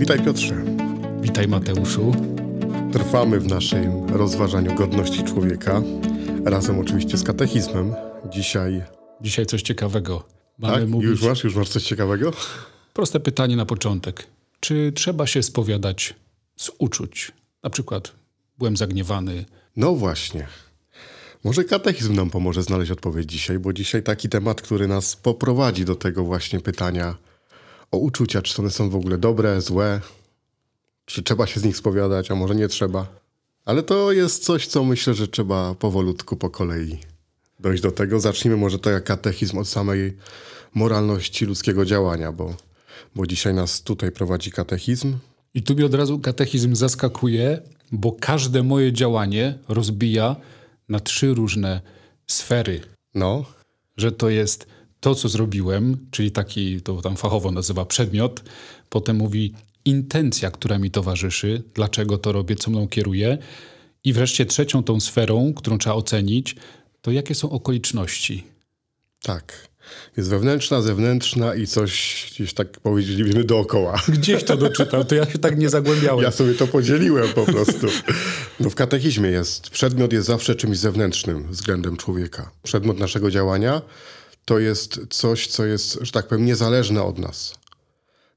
Witaj Piotrze. Witaj Mateuszu. Trwamy w naszym rozważaniu godności człowieka, razem oczywiście z katechizmem. Dzisiaj... Dzisiaj coś ciekawego. Mamy tak? mówić... Już masz? Już masz coś ciekawego? Proste pytanie na początek. Czy trzeba się spowiadać z uczuć? Na przykład byłem zagniewany. No właśnie. Może katechizm nam pomoże znaleźć odpowiedź dzisiaj, bo dzisiaj taki temat, który nas poprowadzi do tego właśnie pytania o uczucia, czy one są w ogóle dobre, złe, czy trzeba się z nich spowiadać, a może nie trzeba. Ale to jest coś, co myślę, że trzeba powolutku po kolei dojść do tego. Zacznijmy może to jak katechizm od samej moralności ludzkiego działania, bo, bo dzisiaj nas tutaj prowadzi katechizm. I tu mi od razu katechizm zaskakuje, bo każde moje działanie rozbija na trzy różne sfery. No. Że to jest to, co zrobiłem, czyli taki, to tam fachowo nazywa przedmiot, potem mówi intencja, która mi towarzyszy, dlaczego to robię, co mną kieruje. I wreszcie trzecią tą sferą, którą trzeba ocenić, to jakie są okoliczności. Tak. Jest wewnętrzna, zewnętrzna i coś gdzieś tak powiedzielibyśmy dookoła. Gdzieś to doczytał, to ja się tak nie zagłębiałem. Ja sobie to podzieliłem po prostu. No w katechizmie jest, przedmiot jest zawsze czymś zewnętrznym względem człowieka. Przedmiot naszego działania to jest coś, co jest, że tak powiem, niezależne od nas.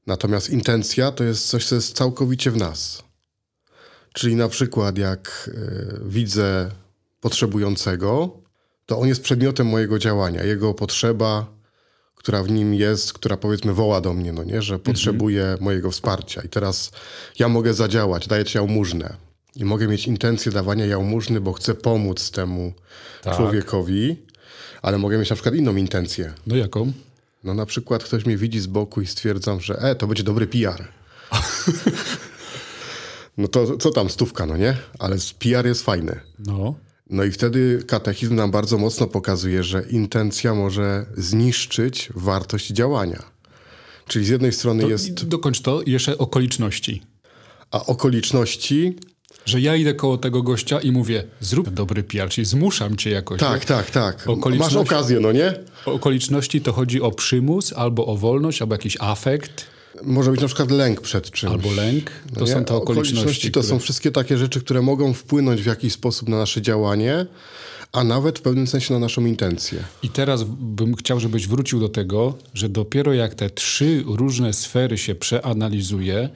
Natomiast intencja to jest coś, co jest całkowicie w nas. Czyli na przykład jak y, widzę potrzebującego, to on jest przedmiotem mojego działania. Jego potrzeba, która w nim jest, która powiedzmy woła do mnie, no nie, że potrzebuje mhm. mojego wsparcia. I teraz ja mogę zadziałać, daję ci jałmużnę. I mogę mieć intencję dawania jałmużny, bo chcę pomóc temu tak. człowiekowi, ale mogę mieć na przykład inną intencję. No jaką? No na przykład ktoś mnie widzi z boku i stwierdzam, że e, to będzie dobry PR. no to co tam, stówka, no nie? Ale PR jest fajny. No. No i wtedy katechizm nam bardzo mocno pokazuje, że intencja może zniszczyć wartość działania. Czyli z jednej strony to jest. Dokończ to, jeszcze okoliczności. A okoliczności. Że ja idę koło tego gościa i mówię, zrób dobry PR, czyli zmuszam cię jakoś. Tak, tak, tak. Masz okazję, no nie? Okoliczności to chodzi o przymus, albo o wolność, albo jakiś afekt. Może być na przykład lęk przed czymś. Albo lęk, to no są te okoliczności. okoliczności to które... są wszystkie takie rzeczy, które mogą wpłynąć w jakiś sposób na nasze działanie, a nawet w pewnym sensie na naszą intencję. I teraz bym chciał, żebyś wrócił do tego, że dopiero jak te trzy różne sfery się przeanalizuje,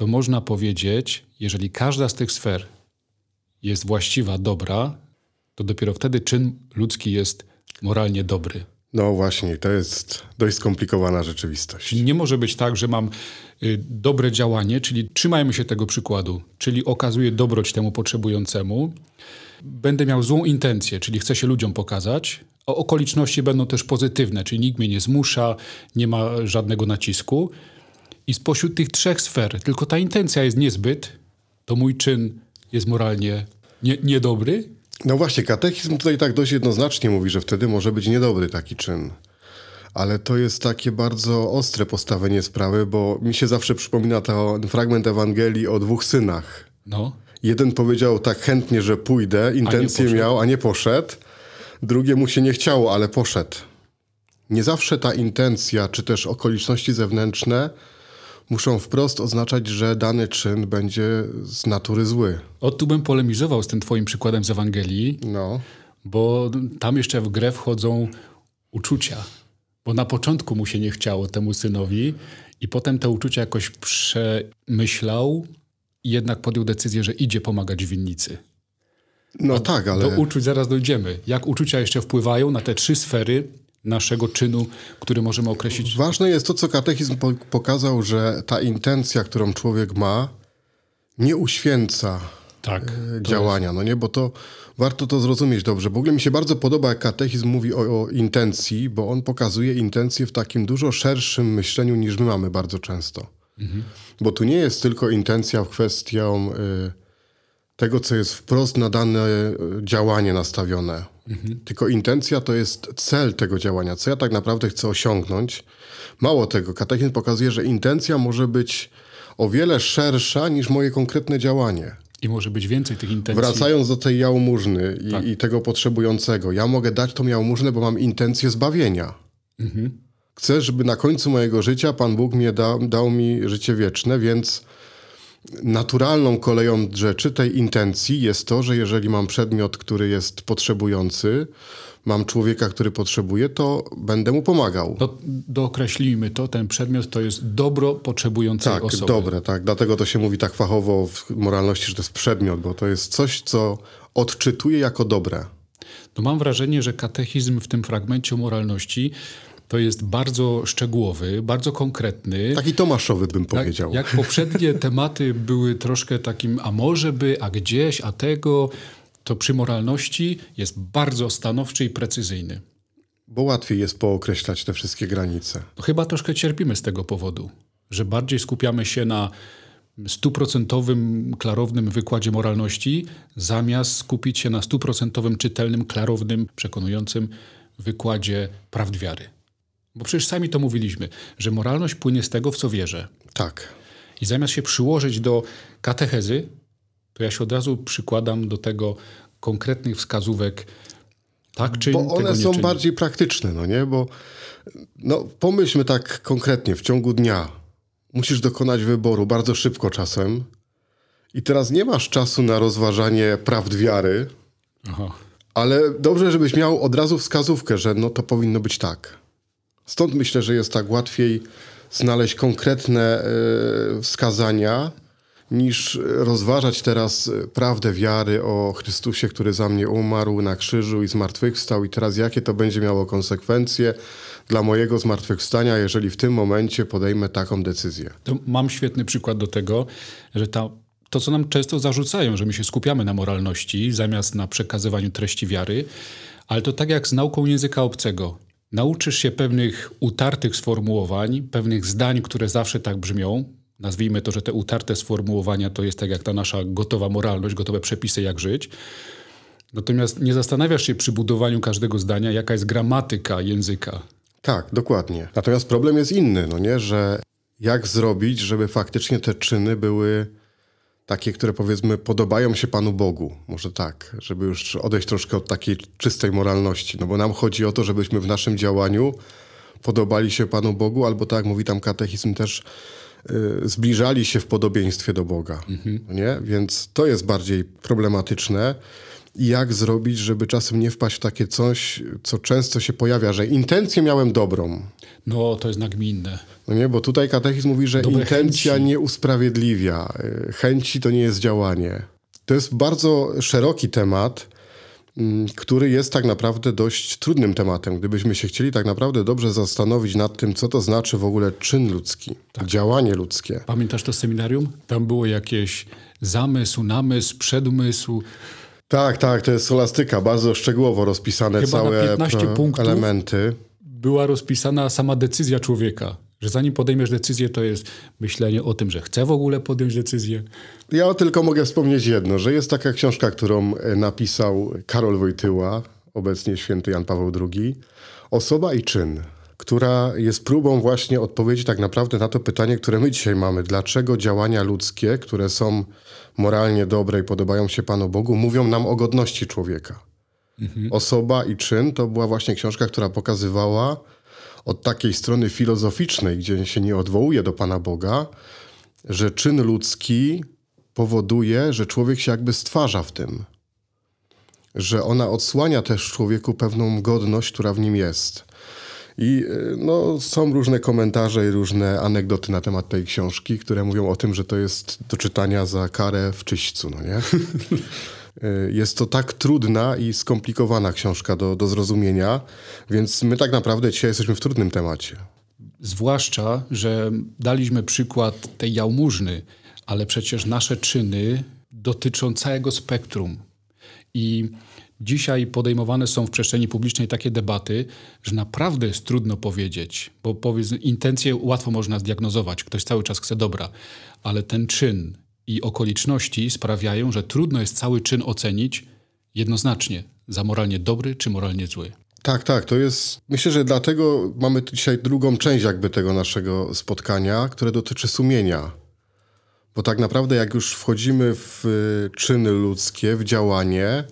to można powiedzieć, jeżeli każda z tych sfer jest właściwa, dobra, to dopiero wtedy czyn ludzki jest moralnie dobry. No właśnie, to jest dość skomplikowana rzeczywistość. Nie może być tak, że mam y, dobre działanie, czyli trzymajmy się tego przykładu, czyli okazuję dobroć temu potrzebującemu, będę miał złą intencję, czyli chcę się ludziom pokazać, a okoliczności będą też pozytywne, czyli nikt mnie nie zmusza, nie ma żadnego nacisku. I spośród tych trzech sfer tylko ta intencja jest niezbyt, to mój czyn jest moralnie nie, niedobry, no właśnie, katechizm tutaj tak dość jednoznacznie mówi, że wtedy może być niedobry taki czyn. Ale to jest takie bardzo ostre postawienie sprawy, bo mi się zawsze przypomina ten fragment Ewangelii o dwóch synach. No. Jeden powiedział tak chętnie, że pójdę, intencję a miał, a nie poszedł. Drugiemu się nie chciało, ale poszedł. Nie zawsze ta intencja, czy też okoliczności zewnętrzne muszą wprost oznaczać, że dany czyn będzie z natury zły. O, tu bym polemizował z tym twoim przykładem z Ewangelii, no. bo tam jeszcze w grę wchodzą uczucia. Bo na początku mu się nie chciało temu synowi i potem te uczucia jakoś przemyślał i jednak podjął decyzję, że idzie pomagać winnicy. No A tak, ale... Do uczuć zaraz dojdziemy. Jak uczucia jeszcze wpływają na te trzy sfery, naszego czynu, który możemy określić. Ważne jest to, co katechizm pokazał, że ta intencja, którą człowiek ma, nie uświęca tak, e, działania, jest... no nie, bo to warto to zrozumieć dobrze. W ogóle mi się bardzo podoba, jak katechizm mówi o, o intencji, bo on pokazuje intencję w takim dużo szerszym myśleniu niż my mamy bardzo często. Mhm. Bo tu nie jest tylko intencja w kwestią y, tego, co jest wprost na dane e, działanie nastawione. Mhm. Tylko intencja to jest cel tego działania, co ja tak naprawdę chcę osiągnąć. Mało tego, katechizm pokazuje, że intencja może być o wiele szersza niż moje konkretne działanie. I może być więcej tych intencji. Wracając do tej jałmużny i, tak. i tego potrzebującego, ja mogę dać tą jałmużnę, bo mam intencję zbawienia. Mhm. Chcę, żeby na końcu mojego życia Pan Bóg mnie da, dał mi życie wieczne, więc naturalną koleją rzeczy, tej intencji jest to, że jeżeli mam przedmiot, który jest potrzebujący, mam człowieka, który potrzebuje, to będę mu pomagał. Do, dookreślijmy to, ten przedmiot to jest dobro potrzebującej tak, osoby. dobre, tak. Dlatego to się mówi tak fachowo w moralności, że to jest przedmiot, bo to jest coś, co odczytuje jako dobre. No mam wrażenie, że katechizm w tym fragmencie moralności to jest bardzo szczegółowy, bardzo konkretny. Taki Tomaszowy bym powiedział. Jak, jak poprzednie tematy były troszkę takim, a może by, a gdzieś, a tego, to przy moralności jest bardzo stanowczy i precyzyjny. Bo łatwiej jest pookreślać te wszystkie granice. No chyba troszkę cierpimy z tego powodu, że bardziej skupiamy się na stuprocentowym, klarownym wykładzie moralności, zamiast skupić się na stuprocentowym, czytelnym, klarownym, przekonującym wykładzie prawd wiary. Bo przecież sami to mówiliśmy, że moralność płynie z tego, w co wierzę. Tak. I zamiast się przyłożyć do katechezy, to ja się od razu przykładam do tego konkretnych wskazówek, tak czy Bo one są bardziej praktyczne, no nie? Bo no, pomyślmy tak konkretnie, w ciągu dnia musisz dokonać wyboru bardzo szybko czasem i teraz nie masz czasu na rozważanie prawd wiary, Aha. ale dobrze, żebyś miał od razu wskazówkę, że no to powinno być tak. Stąd myślę, że jest tak łatwiej znaleźć konkretne y, wskazania, niż rozważać teraz prawdę wiary o Chrystusie, który za mnie umarł na krzyżu i zmartwychwstał, i teraz jakie to będzie miało konsekwencje dla mojego zmartwychwstania, jeżeli w tym momencie podejmę taką decyzję. To mam świetny przykład do tego, że ta, to, co nam często zarzucają, że my się skupiamy na moralności zamiast na przekazywaniu treści wiary, ale to tak jak z nauką języka obcego. Nauczysz się pewnych utartych sformułowań, pewnych zdań, które zawsze tak brzmią, nazwijmy to, że te utarte sformułowania to jest tak jak ta nasza gotowa moralność, gotowe przepisy, jak żyć. Natomiast nie zastanawiasz się przy budowaniu każdego zdania, jaka jest gramatyka języka. Tak, dokładnie. Natomiast problem jest inny, no nie, że jak zrobić, żeby faktycznie te czyny były takie, które powiedzmy podobają się Panu Bogu. Może tak, żeby już odejść troszkę od takiej czystej moralności. No bo nam chodzi o to, żebyśmy w naszym działaniu podobali się Panu Bogu, albo tak jak mówi tam katechizm też, Y, zbliżali się w podobieństwie do Boga. Mhm. Nie? Więc to jest bardziej problematyczne. Jak zrobić, żeby czasem nie wpaść w takie coś, co często się pojawia, że intencję miałem dobrą. No, to jest nagminne. No nie, bo tutaj katechizm mówi, że Dobre intencja chęci. nie usprawiedliwia. Y, chęci to nie jest działanie. To jest bardzo szeroki temat Mm, który jest tak naprawdę dość trudnym tematem. Gdybyśmy się chcieli tak naprawdę dobrze zastanowić nad tym, co to znaczy w ogóle czyn ludzki, tak. działanie ludzkie. Pamiętasz to seminarium? Tam było jakieś zamysł, namysł, przedmysł. Tak, tak, to jest solastyka, bardzo szczegółowo rozpisane Chyba całe 15 punktów elementy. Była rozpisana sama decyzja człowieka że zanim podejmiesz decyzję, to jest myślenie o tym, że chcę w ogóle podjąć decyzję. Ja tylko mogę wspomnieć jedno, że jest taka książka, którą e, napisał Karol Wojtyła, obecnie święty Jan Paweł II, Osoba i czyn, która jest próbą właśnie odpowiedzi tak naprawdę na to pytanie, które my dzisiaj mamy. Dlaczego działania ludzkie, które są moralnie dobre i podobają się Panu Bogu, mówią nam o godności człowieka? Mhm. Osoba i czyn to była właśnie książka, która pokazywała, od takiej strony filozoficznej, gdzie się nie odwołuje do Pana Boga, że czyn ludzki powoduje, że człowiek się jakby stwarza w tym. Że ona odsłania też człowieku pewną godność, która w nim jest. I y, no, są różne komentarze i różne anegdoty na temat tej książki, które mówią o tym, że to jest do czytania za karę w czyśćcu, no nie? Y, jest to tak trudna i skomplikowana książka do, do zrozumienia, więc my tak naprawdę dzisiaj jesteśmy w trudnym temacie. Zwłaszcza, że daliśmy przykład tej jałmużny, ale przecież nasze czyny dotyczą całego spektrum. I dzisiaj podejmowane są w przestrzeni publicznej takie debaty, że naprawdę jest trudno powiedzieć, bo powiedz, intencje łatwo można zdiagnozować, ktoś cały czas chce dobra, ale ten czyn, i okoliczności sprawiają, że trudno jest cały czyn ocenić jednoznacznie za moralnie dobry czy moralnie zły. Tak, tak, to jest. Myślę, że dlatego mamy dzisiaj drugą część jakby tego naszego spotkania, które dotyczy sumienia. Bo tak naprawdę, jak już wchodzimy w y, czyny ludzkie, w działanie,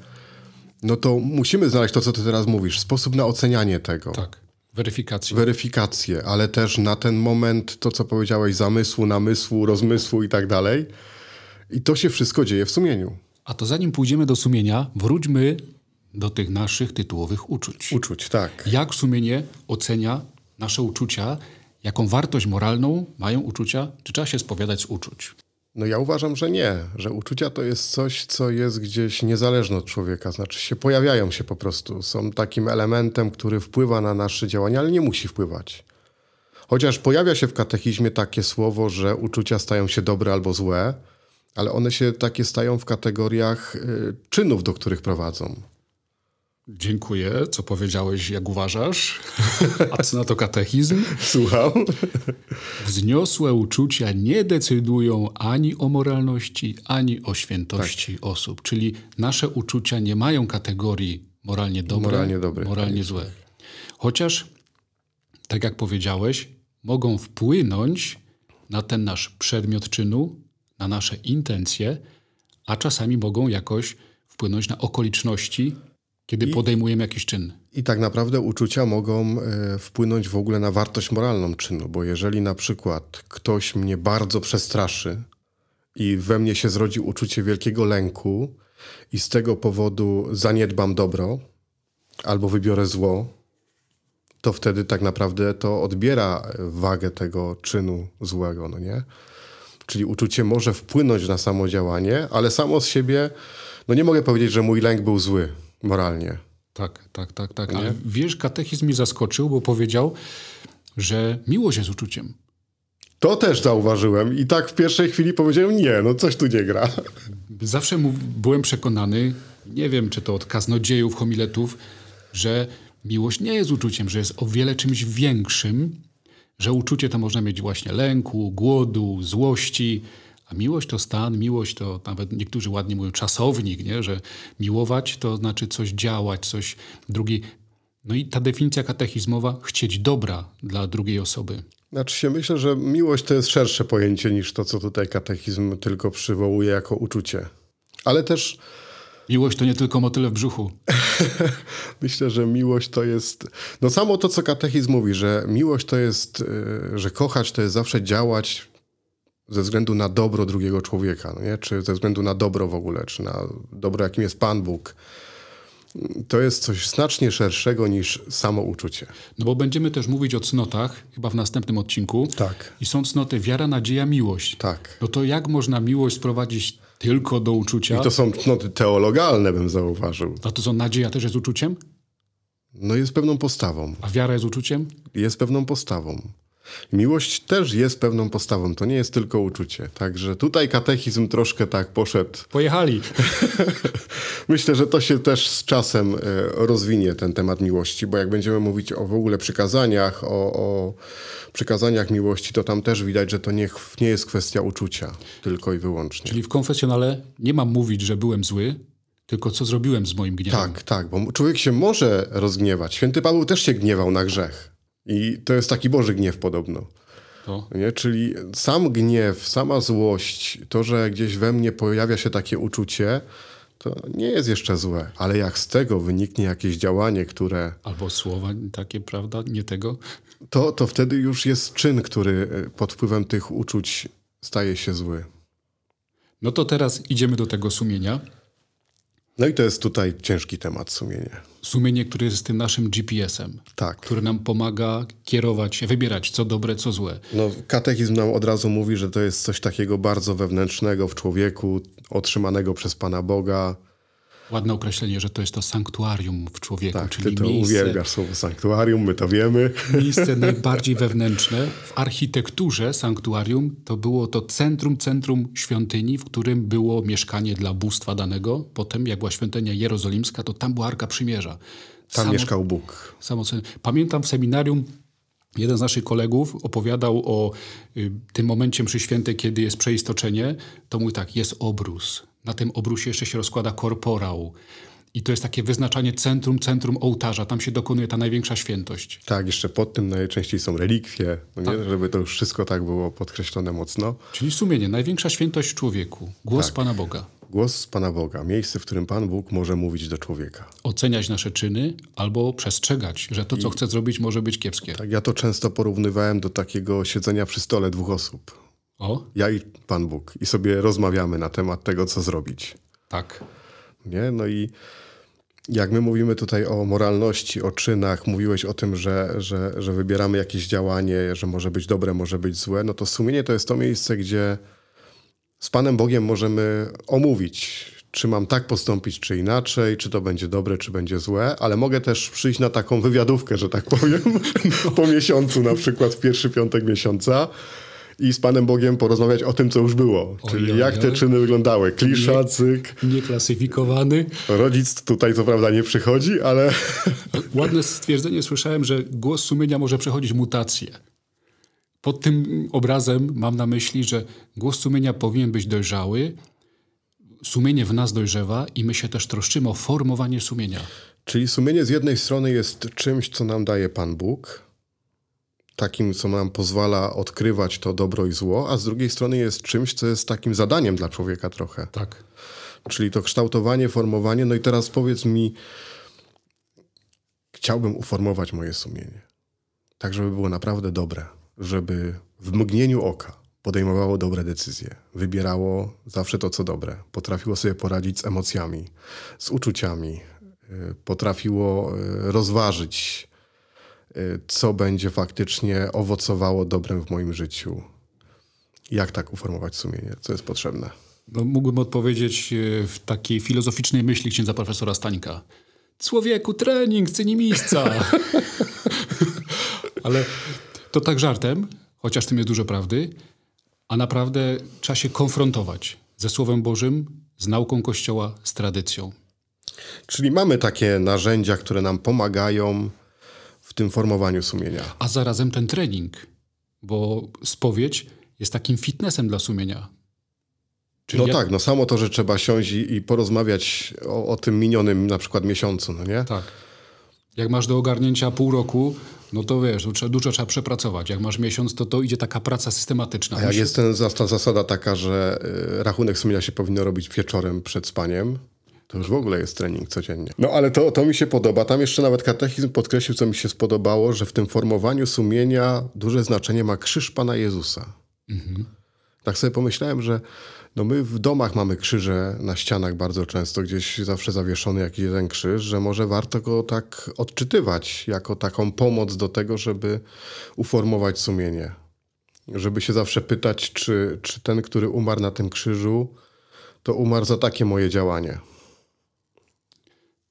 no to musimy znaleźć to, co ty teraz mówisz, sposób na ocenianie tego. Tak Weryfikację. weryfikację, ale też na ten moment to, co powiedziałeś, zamysłu, namysłu, rozmysłu i tak dalej. I to się wszystko dzieje w sumieniu. A to zanim pójdziemy do sumienia, wróćmy do tych naszych tytułowych uczuć. Uczuć, tak. Jak sumienie ocenia nasze uczucia, jaką wartość moralną mają uczucia, czy trzeba się spowiadać z uczuć? No ja uważam, że nie, że uczucia to jest coś, co jest gdzieś niezależne od człowieka, znaczy się pojawiają się po prostu, są takim elementem, który wpływa na nasze działania, ale nie musi wpływać. Chociaż pojawia się w katechizmie takie słowo, że uczucia stają się dobre albo złe, ale one się takie stają w kategoriach y, czynów, do których prowadzą. Dziękuję. Co powiedziałeś, jak uważasz? A co na to katechizm? Słucham? Wzniosłe uczucia nie decydują ani o moralności, ani o świętości osób. Czyli nasze uczucia nie mają kategorii moralnie dobre, Moralnie dobre, moralnie złe. Chociaż, tak jak powiedziałeś, mogą wpłynąć na ten nasz przedmiot czynu, na nasze intencje, a czasami mogą jakoś wpłynąć na okoliczności, kiedy podejmujemy jakiś czyn. I tak naprawdę uczucia mogą e, wpłynąć w ogóle na wartość moralną czynu, bo jeżeli na przykład ktoś mnie bardzo przestraszy i we mnie się zrodzi uczucie wielkiego lęku i z tego powodu zaniedbam dobro albo wybiorę zło, to wtedy tak naprawdę to odbiera wagę tego czynu złego, no nie? Czyli uczucie może wpłynąć na samo działanie, ale samo z siebie, no nie mogę powiedzieć, że mój lęk był zły moralnie. Tak, tak, tak, tak. Ale wiesz, katechizm mnie zaskoczył, bo powiedział, że miłość jest uczuciem. To też zauważyłem i tak w pierwszej chwili powiedziałem, nie, no coś tu nie gra. Zawsze byłem przekonany, nie wiem czy to od kaznodziejów, homiletów, że miłość nie jest uczuciem, że jest o wiele czymś większym, że uczucie to można mieć właśnie lęku, głodu, złości, a miłość to stan, miłość to nawet niektórzy ładnie mówią czasownik, nie? że miłować to znaczy coś działać, coś drugiej. No i ta definicja katechizmowa, chcieć dobra dla drugiej osoby. Znaczy się myślę, że miłość to jest szersze pojęcie niż to, co tutaj katechizm tylko przywołuje jako uczucie. Ale też Miłość to nie tylko motyle w brzuchu. myślę, że miłość to jest. No samo to, co katechizm mówi, że miłość to jest, y, że kochać to jest zawsze działać ze względu na dobro drugiego człowieka, no nie? czy ze względu na dobro w ogóle, czy na dobro, jakim jest Pan Bóg. To jest coś znacznie szerszego niż samo uczucie. No bo będziemy też mówić o cnotach, chyba w następnym odcinku. Tak. I są cnoty wiara, nadzieja, miłość. Tak. No to jak można miłość sprowadzić tylko do uczucia? I to są cnoty teologalne, bym zauważył. A to co, nadzieja też jest uczuciem? No jest pewną postawą. A wiara jest uczuciem? Jest pewną postawą. Miłość też jest pewną postawą, to nie jest tylko uczucie. Także tutaj katechizm troszkę tak poszedł. Pojechali. Myślę, że to się też z czasem e, rozwinie ten temat miłości, bo jak będziemy mówić o w ogóle przykazaniach, o, o przykazaniach miłości, to tam też widać, że to nie, nie jest kwestia uczucia tylko i wyłącznie. Czyli w konfesjonale nie mam mówić, że byłem zły, tylko co zrobiłem z moim gniewem. Tak, tak, bo człowiek się może rozgniewać. Święty Paweł też się gniewał na grzech. I to jest taki Boży gniew podobno. To. Nie? Czyli sam gniew, sama złość, to, że gdzieś we mnie pojawia się takie uczucie, to nie jest jeszcze złe. Ale jak z tego wyniknie jakieś działanie, które. Albo słowa takie, prawda? Nie tego. To, to wtedy już jest czyn, który e, pod wpływem tych uczuć staje się zły. No to teraz idziemy do tego sumienia. No i to jest tutaj ciężki temat sumienie. Sumienie, które jest tym naszym GPS-em, Tak. który nam pomaga kierować wybierać co dobre, co złe. No, katechizm nam od razu mówi, że to jest coś takiego bardzo wewnętrznego w człowieku, otrzymanego przez Pana Boga. Ładne określenie, że to jest to sanktuarium w człowieku, Tak, czyli ty to miejsce, uwielbiasz słowo sanktuarium, my to wiemy. miejsce najbardziej wewnętrzne. W architekturze sanktuarium to było to centrum, centrum świątyni, w którym było mieszkanie dla bóstwa danego. Potem, jak była świątynia jerozolimska, to tam była Arka Przymierza. Tam Samo- mieszkał Bóg. Samo, pamiętam w seminarium jeden z naszych kolegów opowiadał o y, tym momencie mszy świętej, kiedy jest przeistoczenie. To mówi tak, jest obrus. Na tym obrusie jeszcze się rozkłada korporał. I to jest takie wyznaczanie centrum, centrum ołtarza. Tam się dokonuje ta największa świętość. Tak, jeszcze pod tym najczęściej są relikwie, no Tak. nie? żeby to już wszystko tak było podkreślone mocno. Czyli sumienie, największa świętość w człowieku. Głos Tak. Pana Boga. Głos Pana Boga, miejsce, w którym Pan Bóg może mówić do człowieka. Oceniać nasze czyny albo przestrzegać, że to, co chce zrobić, może być kiepskie. Tak, ja to często porównywałem do takiego siedzenia przy stole dwóch osób. O, Ja i Pan Bóg. I sobie rozmawiamy na temat tego, co zrobić. tak. Nie? No i jak my mówimy tutaj o moralności, o czynach, mówiłeś o tym, że, że, że wybieramy jakieś działanie, że może być dobre, może być złe, no to sumienie to jest to miejsce, gdzie z Panem Bogiem możemy omówić, czy mam tak postąpić, czy inaczej, czy to będzie dobre, czy będzie złe, ale mogę też przyjść na taką wywiadówkę, że tak powiem, po miesiącu, na przykład w pierwszy piątek miesiąca i z Panem Bogiem porozmawiać o tym, co już było. Czyli oj, jak te oj. czyny wyglądały. Klisza, cyk. Nieklasyfikowany. Rodzic tutaj co prawda nie przychodzi, ale Ładne stwierdzenie słyszałem, że głos sumienia może przechodzić mutację. Pod tym obrazem mam na myśli, że głos sumienia powinien być dojrzały, sumienie w nas dojrzewa i my się też troszczymy o formowanie sumienia. Czyli sumienie z jednej strony jest czymś, co nam daje Pan Bóg, takim, co nam pozwala odkrywać to dobro i zło, a z drugiej strony jest czymś, co jest takim zadaniem dla człowieka trochę. Tak. Czyli to kształtowanie, formowanie. No i teraz powiedz mi, chciałbym uformować moje sumienie, tak żeby było naprawdę dobre, żeby w mgnieniu oka podejmowało dobre decyzje, wybierało zawsze to, co dobre, potrafiło sobie poradzić z emocjami, z uczuciami, y, potrafiło y, rozważyć, co będzie faktycznie owocowało dobrem w moim życiu. Jak tak uformować sumienie? Co jest potrzebne? No, mógłbym odpowiedzieć e, w takiej filozoficznej myśli księdza profesora Stańka. Człowieku, trening, ceni miejsca. Ale to tak żartem, chociaż w tym jest dużo prawdy, a naprawdę trzeba się konfrontować ze Słowem Bożym, z nauką Kościoła, z tradycją. Czyli mamy takie narzędzia, które nam pomagają tym formowaniu sumienia. A zarazem ten trening, bo spowiedź jest takim fitnessem dla sumienia. Czyli No ja- tak, no samo to, że trzeba siąść i, i porozmawiać o, o tym minionym na przykład miesiącu, no nie? Tak. Jak masz do ogarnięcia pół roku, no to wiesz, to trzeba, dużo trzeba przepracować. Jak masz miesiąc, to to idzie taka praca systematyczna. A jak Musi- jest ten, ta zasada taka, że y, rachunek sumienia się powinno robić wieczorem przed spaniem, to już w ogóle jest trening codziennie. No ale to, to mi się podoba. Tam jeszcze nawet katechizm podkreślił, co mi się spodobało, że w tym formowaniu sumienia duże znaczenie ma krzyż Pana Jezusa. Tak sobie pomyślałem, że no my w domach mamy krzyże na ścianach bardzo często, gdzieś zawsze zawieszony jakiś jeden krzyż, że może warto go tak odczytywać jako taką pomoc do tego, żeby uformować sumienie. Żeby się zawsze pytać, czy, czy ten, który umarł na tym krzyżu, to umarł za takie moje działanie.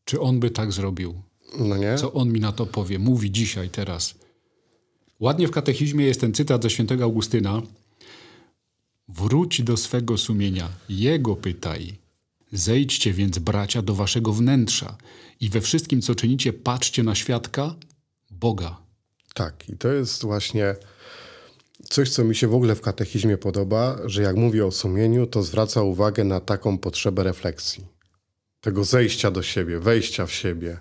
Czy on by tak zrobił? No nie? Co on mi na to powie? Mówi dzisiaj, teraz. Ładnie w katechizmie jest ten cytat ze świętego Augustyna. Wróć do swego sumienia, jego pytaj. Zejdźcie więc, bracia, do waszego wnętrza i we wszystkim, co czynicie, patrzcie na świadka Boga. Tak, i to jest właśnie coś, co mi się w ogóle w katechizmie podoba, że jak mówię o sumieniu, to zwraca uwagę na taką potrzebę refleksji. Tego zejścia do siebie, wejścia w siebie,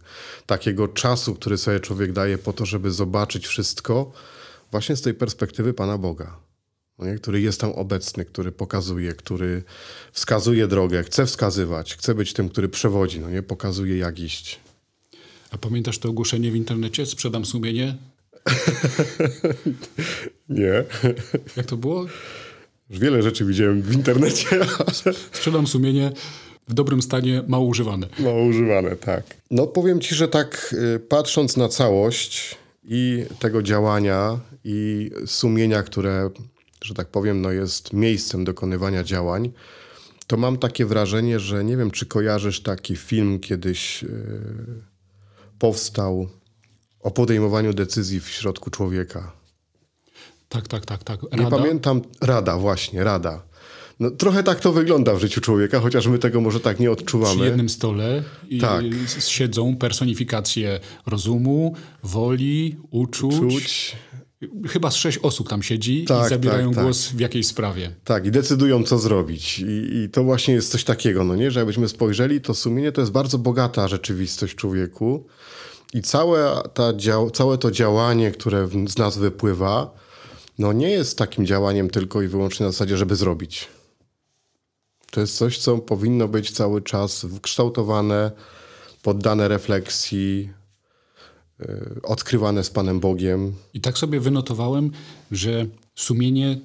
takiego czasu, który sobie człowiek daje po to, żeby zobaczyć wszystko właśnie z tej perspektywy Pana Boga, no nie? który jest tam obecny, który pokazuje, który wskazuje drogę, chce wskazywać, chce być tym, który przewodzi, no nie? pokazuje jak iść. A pamiętasz to ogłoszenie w internecie? Sprzedam sumienie? Nie. Jak to było? Już wiele rzeczy widziałem w internecie, Sprzedam sumienie w dobrym stanie, mało używane. mało używane, tak. No powiem ci, że tak y, patrząc na całość i tego działania i sumienia, które, że tak powiem, no jest miejscem dokonywania działań, to mam takie wrażenie, że nie wiem, czy kojarzysz taki film kiedyś y, powstał o podejmowaniu decyzji w środku człowieka. Tak, tak, tak, tak. Nie Rada? pamiętam. Rada, właśnie, rada. No, trochę tak to wygląda w życiu człowieka, chociaż my tego może tak nie odczuwamy. Przy jednym stole i Tak. siedzą personifikacje rozumu, woli, uczuć. Czuć. Chyba z sześć osób tam siedzi Tak, i zabierają tak, tak. głos w jakiejś sprawie. Tak, i decydują, co zrobić. I, I to właśnie jest coś takiego, no nie? Że jakbyśmy spojrzeli, to sumienie to jest bardzo bogata rzeczywistość człowieku. I całe, ta całe to działanie, które z nas wypływa, no nie jest takim działaniem tylko i wyłącznie na zasadzie, żeby zrobić. To jest coś, co powinno być cały czas kształtowane, poddane refleksji, yy, odkrywane z Panem Bogiem. I tak sobie wynotowałem, że sumienie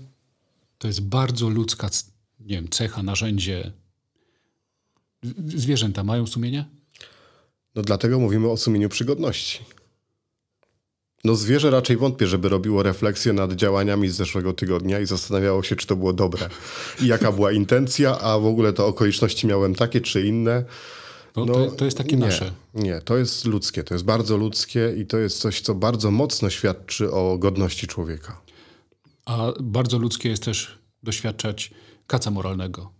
to jest bardzo ludzka nie wiem, cecha, narzędzie. Zwierzęta mają sumienie? No dlatego mówimy o sumieniu przygodności. No zwierzę raczej wątpię, żeby robiło refleksję nad działaniami z zeszłego tygodnia i zastanawiało się, czy to było dobre. I jaka była intencja, a w ogóle to okoliczności miałem takie czy inne. No, no to, to, jest takie nie, nasze. Nie, to jest ludzkie, to jest bardzo ludzkie i to jest coś, co bardzo mocno świadczy o godności człowieka. A bardzo ludzkie jest też doświadczać kaca moralnego,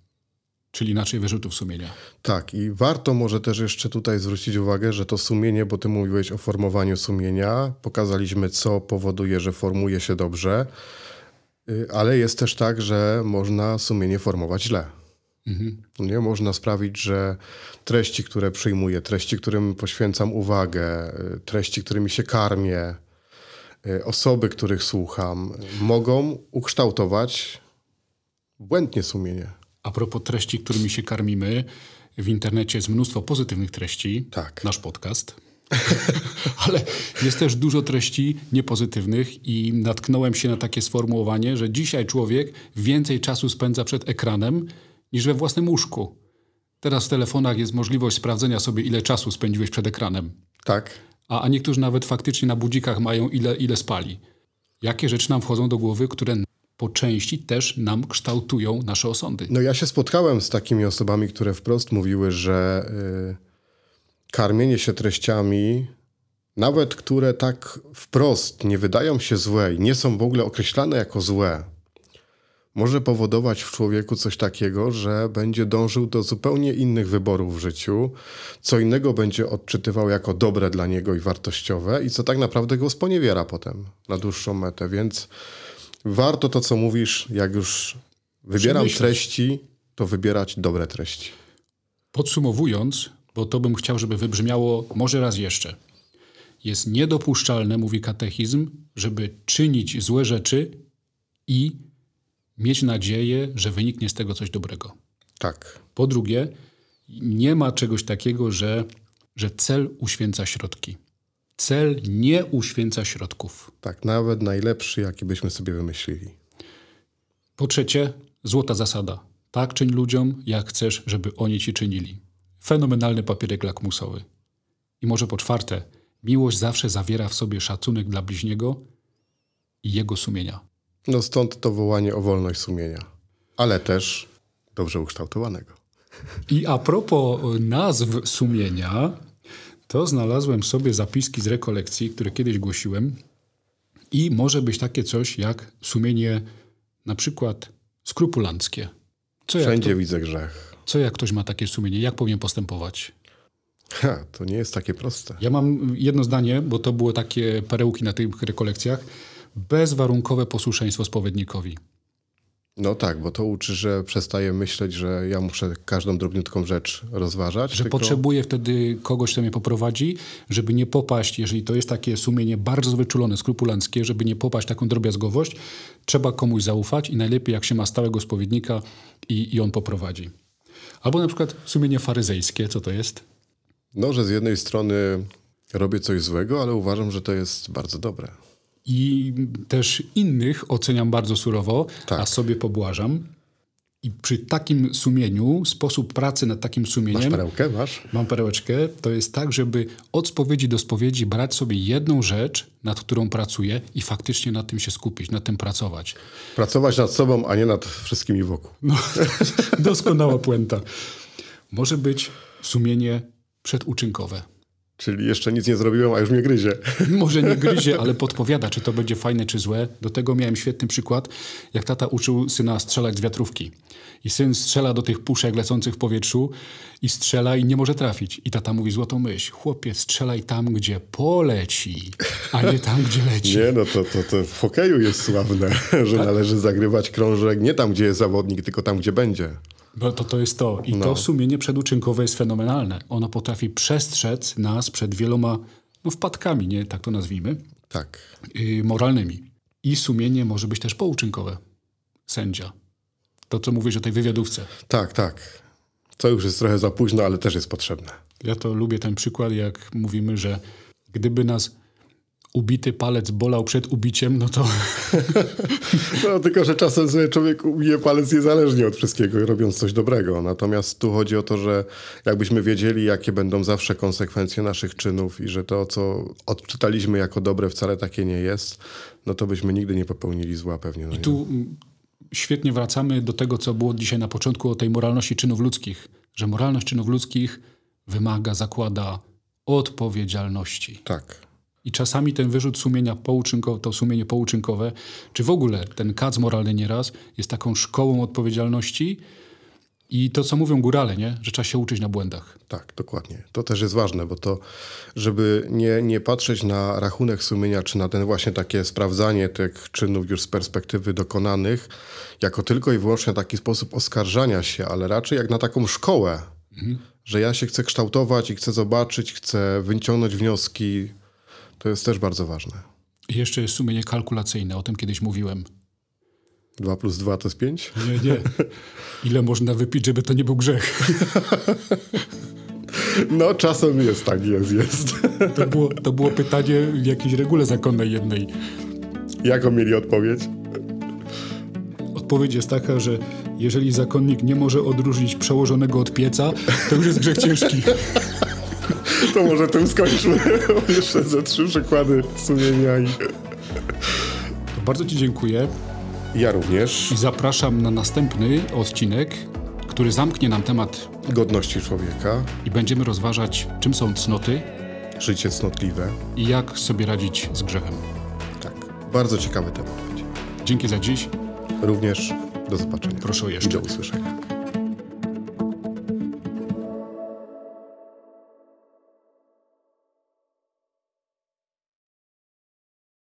czyli inaczej wyrzutów sumienia. Tak, i warto może też jeszcze tutaj zwrócić uwagę, że to sumienie, bo ty mówiłeś o formowaniu sumienia, pokazaliśmy, co powoduje, że formuje się dobrze, y, ale jest też tak, że można sumienie formować źle. Mhm. Nie można sprawić, że treści, które przyjmuję, treści, którym poświęcam uwagę, y, treści, którymi się karmię, y, osoby, których słucham, mogą ukształtować błędnie sumienie. A propos treści, którymi się karmimy, w internecie jest mnóstwo pozytywnych treści. Tak. Nasz podcast. Ale jest też dużo treści niepozytywnych i natknąłem się na takie sformułowanie, że dzisiaj człowiek więcej czasu spędza przed ekranem niż we własnym łóżku. Teraz w telefonach jest możliwość sprawdzenia sobie, ile czasu spędziłeś przed ekranem. Tak. A, a niektórzy nawet faktycznie na budzikach mają, ile, ile spali. Jakie rzeczy nam wchodzą do głowy, które po części też nam kształtują nasze osądy. No ja się spotkałem z takimi osobami, które wprost mówiły, że y, karmienie się treściami, nawet które tak wprost nie wydają się złe i nie są w ogóle określane jako złe, może powodować w człowieku coś takiego, że będzie dążył do zupełnie innych wyborów w życiu, co innego będzie odczytywał jako dobre dla niego i wartościowe i co tak naprawdę go sponiewiera potem na dłuższą metę. Więc warto to, co mówisz, jak już wybieram treści, to wybierać dobre treści. Podsumowując, bo to bym chciał, żeby wybrzmiało może raz jeszcze. Jest niedopuszczalne, mówi katechizm, żeby czynić złe rzeczy i mieć nadzieję, że wyniknie z tego coś dobrego. Tak. Po drugie, nie ma czegoś takiego, że, że cel uświęca środki. Cel nie uświęca środków. Tak, nawet najlepszy, jaki byśmy sobie wymyślili. Po trzecie, złota zasada. Tak czyń ludziom, jak chcesz, żeby oni ci czynili. Fenomenalny papierek lakmusowy. I może po czwarte, miłość zawsze zawiera w sobie szacunek dla bliźniego i jego sumienia. No stąd to wołanie o wolność sumienia, ale też dobrze ukształtowanego. I a propos nazw sumienia, to znalazłem sobie zapiski z rekolekcji, które kiedyś głosiłem i może być takie coś jak sumienie na przykład skrupulanckie. Co Wszędzie to, widzę grzech. Co jak ktoś ma takie sumienie? Jak powinien postępować? Ha, to nie jest takie proste. Ja mam jedno zdanie, bo to było takie perełki na tych rekolekcjach. Bezwarunkowe posłuszeństwo spowiednikowi. No tak, bo to uczy, że przestaje myśleć, że ja muszę każdą drobniutką rzecz rozważać. Że tylko... potrzebuję wtedy kogoś, kto mnie poprowadzi, żeby nie popaść, jeżeli to jest takie sumienie bardzo wyczulone, skrupulanckie, żeby nie popaść taką drobiazgowość, trzeba komuś zaufać i najlepiej jak się ma stałego spowiednika i, i on poprowadzi. Albo na przykład sumienie faryzejskie, co to jest? No, że z jednej strony robię coś złego, ale uważam, że to jest bardzo dobre i też innych oceniam bardzo surowo, tak. a sobie pobłażam. I przy takim sumieniu, sposób pracy nad takim sumieniem. Masz perełkę, masz? Mam perełeczkę. To jest tak, żeby od spowiedzi do spowiedzi brać sobie jedną rzecz, nad którą pracuję i faktycznie nad tym się skupić, nad tym pracować. Pracować nad sobą, a nie nad wszystkimi wokół. No, doskonała puenta. Może być sumienie przeduczynkowe. Czyli jeszcze nic nie zrobiłem, a już mnie gryzie. Może nie gryzie, ale podpowiada, czy to będzie fajne, czy złe. Do tego miałem świetny przykład, jak tata uczył syna strzelać z wiatrówki. I syn strzela do tych puszek lecących w powietrzu i strzela i nie może trafić. I tata mówi złotą myśl, chłopie, strzelaj tam, gdzie poleci, a nie tam, gdzie leci. Nie, no to, to, to w hokeju jest sławne, że tak? należy zagrywać krążek nie tam, gdzie jest zawodnik, tylko tam, gdzie będzie. Bo to, to jest to. I no. to sumienie przeduczynkowe jest fenomenalne. Ono potrafi przestrzec nas przed wieloma no, wpadkami, nie tak to nazwijmy. Tak. Yy, moralnymi. I sumienie może być też pouczynkowe. Sędzia. To, co mówisz o tej wywiadówce. Tak, tak. To już jest trochę za późno, ale też jest potrzebne. Ja to lubię ten przykład, jak mówimy, że gdyby nas ubity palec bolał przed ubiciem, no to No, tylko, że czasem sobie człowiek ubije palec niezależnie od wszystkiego, robiąc coś dobrego. Natomiast tu chodzi o to, że jakbyśmy wiedzieli, jakie będą zawsze konsekwencje naszych czynów i że to, co odczytaliśmy jako dobre, wcale takie nie jest, no to byśmy nigdy nie popełnili zła pewnie. No nie? tu mm, świetnie wracamy do tego, co było dzisiaj na początku o tej moralności czynów ludzkich. Że moralność czynów ludzkich wymaga, zakłada odpowiedzialności. Tak. I czasami ten wyrzut sumienia pouczynkowe, to sumienie pouczynkowe, czy w ogóle ten kac moralny nieraz jest taką szkołą odpowiedzialności i to, co mówią górale, nie? że trzeba się uczyć na błędach. Tak, dokładnie. To też jest ważne, bo to, żeby nie, nie patrzeć na rachunek sumienia, czy na ten właśnie takie sprawdzanie tych czynów już z perspektywy dokonanych, jako tylko i wyłącznie taki sposób oskarżania się, ale raczej jak na taką szkołę, że ja się chcę kształtować i chcę zobaczyć, chcę wyciągnąć wnioski, to jest też bardzo ważne. I jeszcze jest sumienie kalkulacyjne, o tym kiedyś mówiłem. 2 plus 2 to jest 5? Nie, nie. Ile można wypić, żeby to nie był grzech? No, czasem jest tak, jest, jest. To było, to było pytanie w jakiejś regule zakonnej jednej. Jaką mieli odpowiedź? Odpowiedź jest taka, że jeżeli zakonnik nie może odróżnić przełożonego od pieca, to już jest grzech ciężki. To może tym skończmy. Jeszcze ze trzy przykłady sumienia i... Bardzo Ci dziękuję Ja również. i zapraszam na następny odcinek, który zamknie nam temat Godności człowieka, i będziemy rozważać, czym są cnoty życie cnotliwe. i jak sobie radzić z grzechem. Tak, bardzo ciekawy temat będzie. Dzięki za dziś. Również do zobaczenia. Proszę o jeszcze. I do usłyszenia.